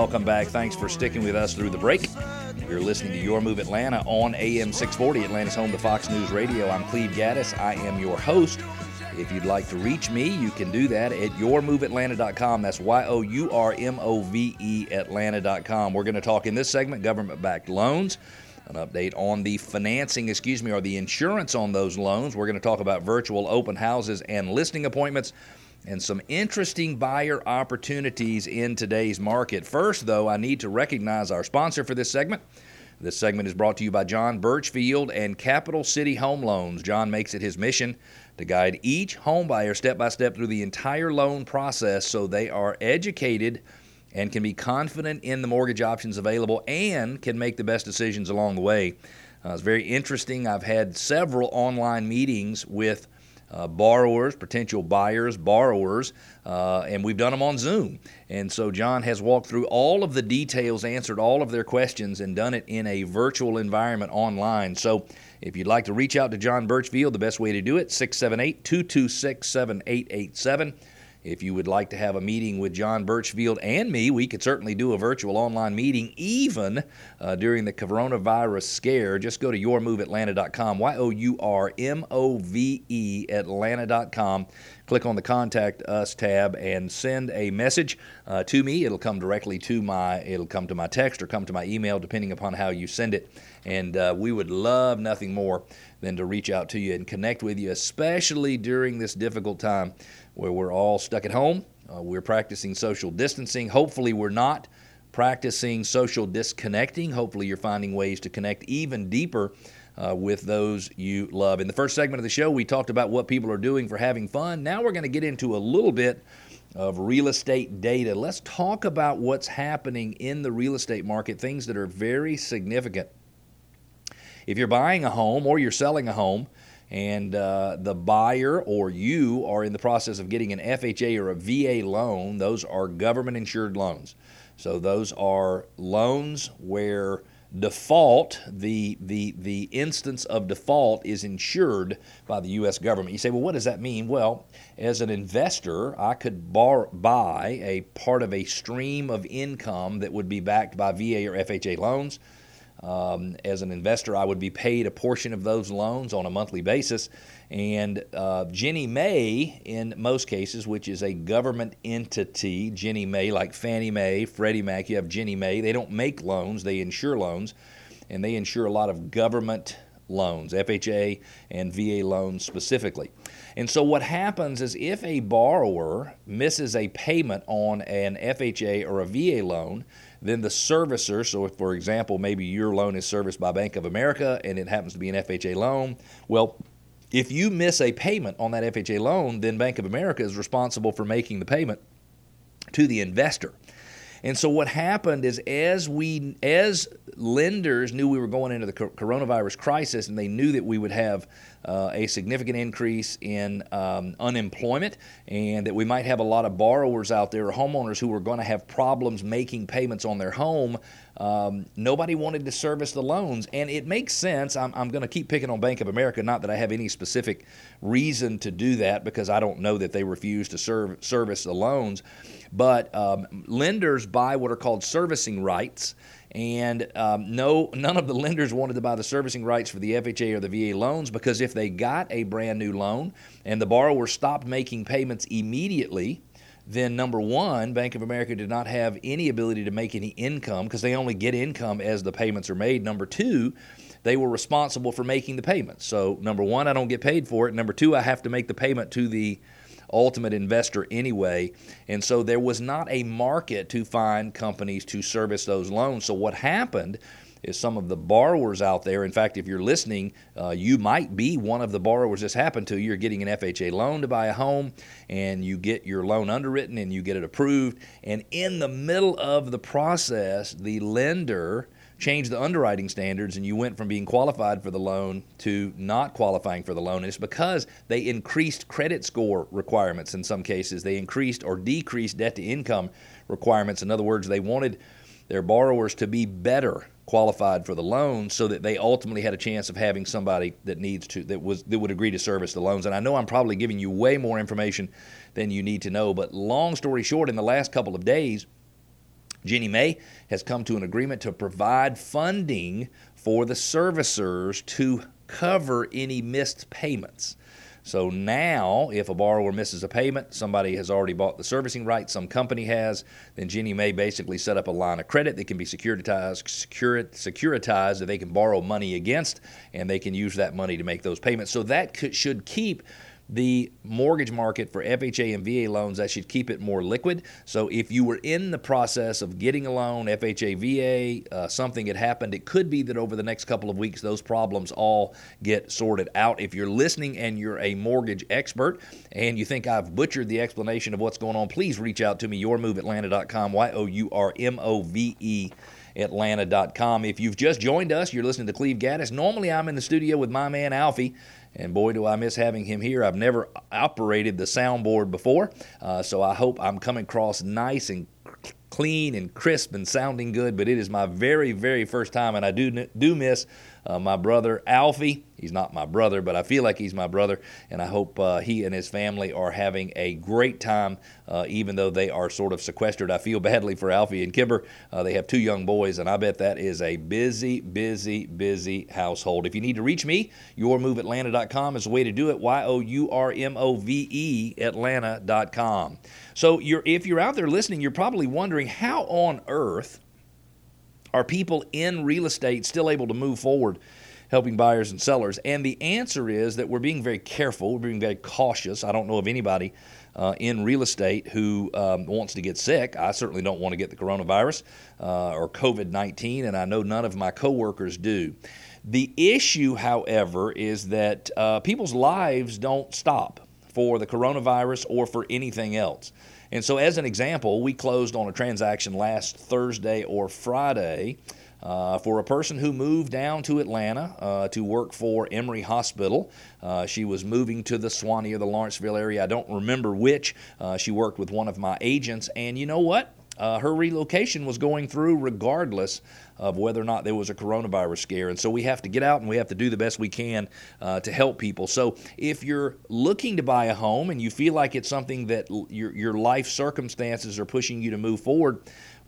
welcome back. Thanks for sticking with us through the break. You're listening to Your Move Atlanta on AM 640, Atlanta's home to Fox News Radio. I'm Cleve Gaddis. I am your host. If you'd like to reach me, you can do that at yourmoveatlanta.com. That's Y O U R M O V E Atlanta.com. We're going to talk in this segment government backed loans, an update on the financing, excuse me, or the insurance on those loans. We're going to talk about virtual open houses and listing appointments and some interesting buyer opportunities in today's market. First, though, I need to recognize our sponsor for this segment. This segment is brought to you by John Birchfield and Capital City Home Loans. John makes it his mission to guide each home buyer step by step through the entire loan process so they are educated and can be confident in the mortgage options available and can make the best decisions along the way. Uh, it's very interesting. I've had several online meetings with uh, borrowers, potential buyers, borrowers, uh, and we've done them on Zoom. And so John has walked through all of the details, answered all of their questions, and done it in a virtual environment online. So if you'd like to reach out to John Birchfield, the best way to do it, 678 226 7887. If you would like to have a meeting with John Birchfield and me, we could certainly do a virtual online meeting even uh, during the coronavirus scare. Just go to yourmoveatlanta.com, Y O U R M O V E Atlanta.com. Click on the Contact Us tab and send a message uh, to me. It'll come directly to my, it'll come to my text or come to my email, depending upon how you send it. And uh, we would love nothing more than to reach out to you and connect with you, especially during this difficult time where we're all stuck at home. Uh, we're practicing social distancing. Hopefully, we're not practicing social disconnecting. Hopefully, you're finding ways to connect even deeper uh, with those you love. In the first segment of the show, we talked about what people are doing for having fun. Now, we're going to get into a little bit of real estate data. Let's talk about what's happening in the real estate market, things that are very significant. If you're buying a home or you're selling a home, and uh, the buyer or you are in the process of getting an FHA or a VA loan, those are government insured loans. So those are loans where default, the, the, the instance of default is insured by the U.S. government. You say, well, what does that mean? Well, as an investor, I could bar, buy a part of a stream of income that would be backed by VA or FHA loans. Um, as an investor, I would be paid a portion of those loans on a monthly basis. And uh, Ginnie Mae, in most cases, which is a government entity, Ginnie Mae, like Fannie Mae, Freddie Mac, you have Ginnie Mae. They don't make loans, they insure loans, and they insure a lot of government loans, FHA and VA loans specifically. And so what happens is if a borrower misses a payment on an FHA or a VA loan, then the servicer, so if, for example, maybe your loan is serviced by Bank of America and it happens to be an FHA loan, well, if you miss a payment on that FHA loan, then Bank of America is responsible for making the payment to the investor. And so what happened is as we as lenders knew we were going into the coronavirus crisis and they knew that we would have uh, a significant increase in um, unemployment and that we might have a lot of borrowers out there or homeowners who were going to have problems making payments on their home. Um, nobody wanted to service the loans, and it makes sense. I'm, I'm going to keep picking on Bank of America, not that I have any specific reason to do that because I don't know that they refuse to serve, service the loans. But um, lenders buy what are called servicing rights and um, no, none of the lenders wanted to buy the servicing rights for the FHA or the VA loans because if they got a brand new loan and the borrower stopped making payments immediately, then number one, Bank of America did not have any ability to make any income because they only get income as the payments are made. Number two, they were responsible for making the payments. So, number one, I don't get paid for it. Number two, I have to make the payment to the ultimate investor anyway. And so there was not a market to find companies to service those loans. So what happened is some of the borrowers out there. In fact, if you're listening, uh, you might be one of the borrowers this happened to. You're getting an FHA loan to buy a home, and you get your loan underwritten and you get it approved. And in the middle of the process, the lender changed the underwriting standards and you went from being qualified for the loan to not qualifying for the loan. And it's because they increased credit score requirements in some cases. They increased or decreased debt to income requirements. In other words, they wanted their borrowers to be better qualified for the loan so that they ultimately had a chance of having somebody that needs to that was that would agree to service the loans and I know I'm probably giving you way more information than you need to know but long story short in the last couple of days Ginnie Mae has come to an agreement to provide funding for the servicers to cover any missed payments. So now, if a borrower misses a payment, somebody has already bought the servicing rights, some company has, then Ginnie Mae basically set up a line of credit that can be securitized, securitized that they can borrow money against, and they can use that money to make those payments. So that could, should keep the mortgage market for FHA and VA loans, that should keep it more liquid. So if you were in the process of getting a loan, FHA, VA, uh, something had happened, it could be that over the next couple of weeks those problems all get sorted out. If you're listening and you're a mortgage expert and you think I've butchered the explanation of what's going on, please reach out to me, yourmoveatlanta.com, Y O U R M O V E. Atlanta.com. If you've just joined us, you're listening to Cleve Gaddis. Normally, I'm in the studio with my man Alfie. And boy, do I miss having him here. I've never operated the soundboard before, uh, so I hope I'm coming across nice and clean and crisp and sounding good. But it is my very, very first time, and I do do miss uh, my brother Alfie. He's not my brother, but I feel like he's my brother, and I hope uh, he and his family are having a great time, uh, even though they are sort of sequestered. I feel badly for Alfie and Kimber. Uh, they have two young boys, and I bet that is a busy, busy, busy household. If you need to reach me, yourmoveatlanta.com is the way to do it. Y O U R M O V E Atlanta.com. So you're, if you're out there listening, you're probably wondering how on earth are people in real estate still able to move forward helping buyers and sellers? And the answer is that we're being very careful, we're being very cautious. I don't know of anybody uh, in real estate who um, wants to get sick. I certainly don't want to get the coronavirus uh, or COVID 19, and I know none of my coworkers do. The issue, however, is that uh, people's lives don't stop for the coronavirus or for anything else. And so, as an example, we closed on a transaction last Thursday or Friday. Uh, for a person who moved down to Atlanta uh, to work for Emory Hospital. Uh, she was moving to the Suwanee or the Lawrenceville area. I don't remember which. Uh, she worked with one of my agents, and you know what? Uh, her relocation was going through regardless of whether or not there was a coronavirus scare. And so we have to get out and we have to do the best we can uh, to help people. So if you're looking to buy a home and you feel like it's something that your, your life circumstances are pushing you to move forward,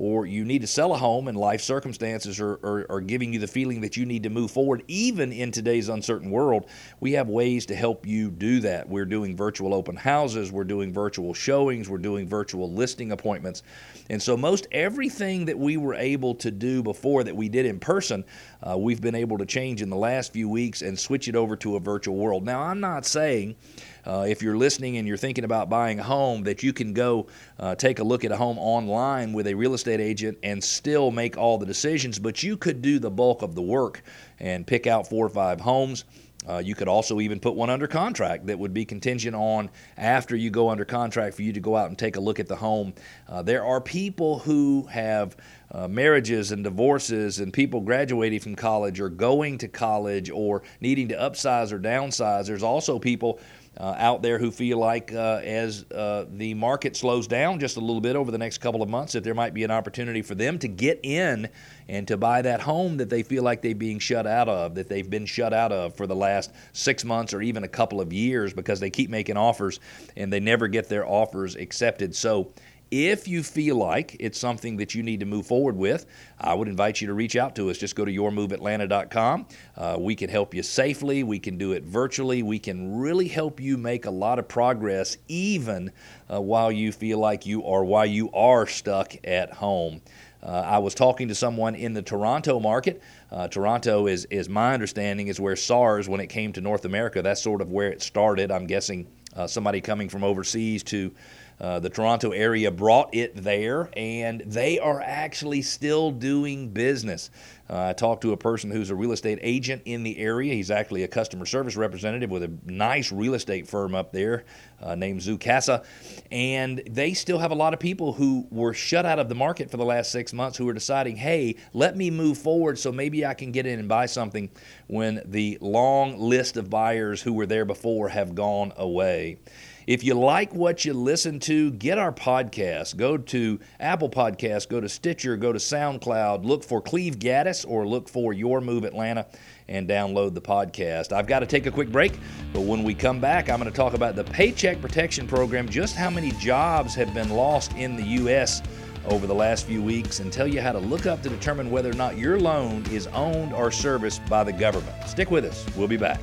or you need to sell a home and life circumstances are, are, are, giving you the feeling that you need to move forward, even in today's uncertain world, we have ways to help you do that. We're doing virtual open houses, we're doing virtual showings, we're doing virtual listing appointments. And so, most everything that we were able to do before that we did in person, uh, we've been able to change in the last few weeks and switch it over to a virtual world. Now, I'm not saying uh, if you're listening and you're thinking about buying a home, that you can go uh, take a look at a home online with a real estate agent and still make all the decisions, but you could do the bulk of the work and pick out four or five homes. Uh, you could also even put one under contract that would be contingent on after you go under contract for you to go out and take a look at the home. Uh, there are people who have uh, marriages and divorces and people graduating from college or going to college or needing to upsize or downsize. There's also people uh, out there who feel like uh, as uh, the market slows down just a little bit over the next couple of months, that there might be an opportunity for them to get in and to buy that home that they feel like they're being shut out of, that they've been shut out of for the last six months or even a couple of years because they keep making offers and they never get their offers accepted. So if you feel like it's something that you need to move forward with, I would invite you to reach out to us. Just go to yourmoveatlanta.com. Uh, we can help you safely. We can do it virtually. We can really help you make a lot of progress, even uh, while you feel like you are while you are stuck at home. Uh, I was talking to someone in the Toronto market. Uh, Toronto is, is my understanding, is where SARS, when it came to North America, that's sort of where it started. I'm guessing uh, somebody coming from overseas to uh, the Toronto area brought it there, and they are actually still doing business. Uh, I talked to a person who's a real estate agent in the area. He's actually a customer service representative with a nice real estate firm up there uh, named Zoocasa. And they still have a lot of people who were shut out of the market for the last six months who are deciding, hey, let me move forward so maybe I can get in and buy something when the long list of buyers who were there before have gone away. If you like what you listen to, get our podcast. Go to Apple Podcasts, go to Stitcher, go to SoundCloud, look for Cleve Gaddis or look for Your Move Atlanta and download the podcast. I've got to take a quick break, but when we come back, I'm going to talk about the Paycheck Protection Program, just how many jobs have been lost in the U.S. over the last few weeks and tell you how to look up to determine whether or not your loan is owned or serviced by the government. Stick with us. We'll be back.